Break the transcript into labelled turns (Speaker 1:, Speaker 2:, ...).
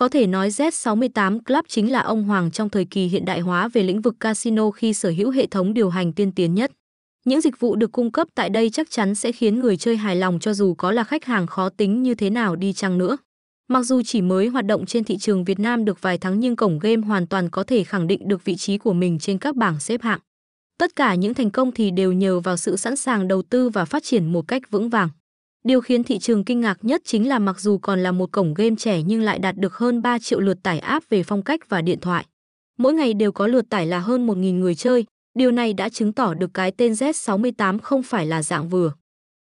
Speaker 1: Có thể nói Z68 Club chính là ông hoàng trong thời kỳ hiện đại hóa về lĩnh vực casino khi sở hữu hệ thống điều hành tiên tiến nhất. Những dịch vụ được cung cấp tại đây chắc chắn sẽ khiến người chơi hài lòng cho dù có là khách hàng khó tính như thế nào đi chăng nữa. Mặc dù chỉ mới hoạt động trên thị trường Việt Nam được vài tháng nhưng cổng game hoàn toàn có thể khẳng định được vị trí của mình trên các bảng xếp hạng. Tất cả những thành công thì đều nhờ vào sự sẵn sàng đầu tư và phát triển một cách vững vàng. Điều khiến thị trường kinh ngạc nhất chính là mặc dù còn là một cổng game trẻ nhưng lại đạt được hơn 3 triệu lượt tải app về phong cách và điện thoại. Mỗi ngày đều có lượt tải là hơn 1.000 người chơi, điều này đã chứng tỏ được cái tên Z68 không phải là dạng vừa.